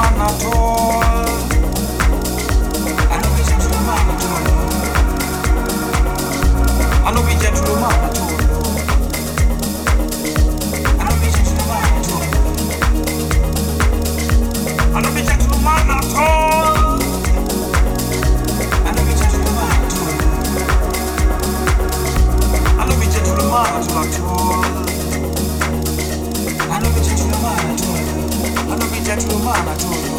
gentleman at all. I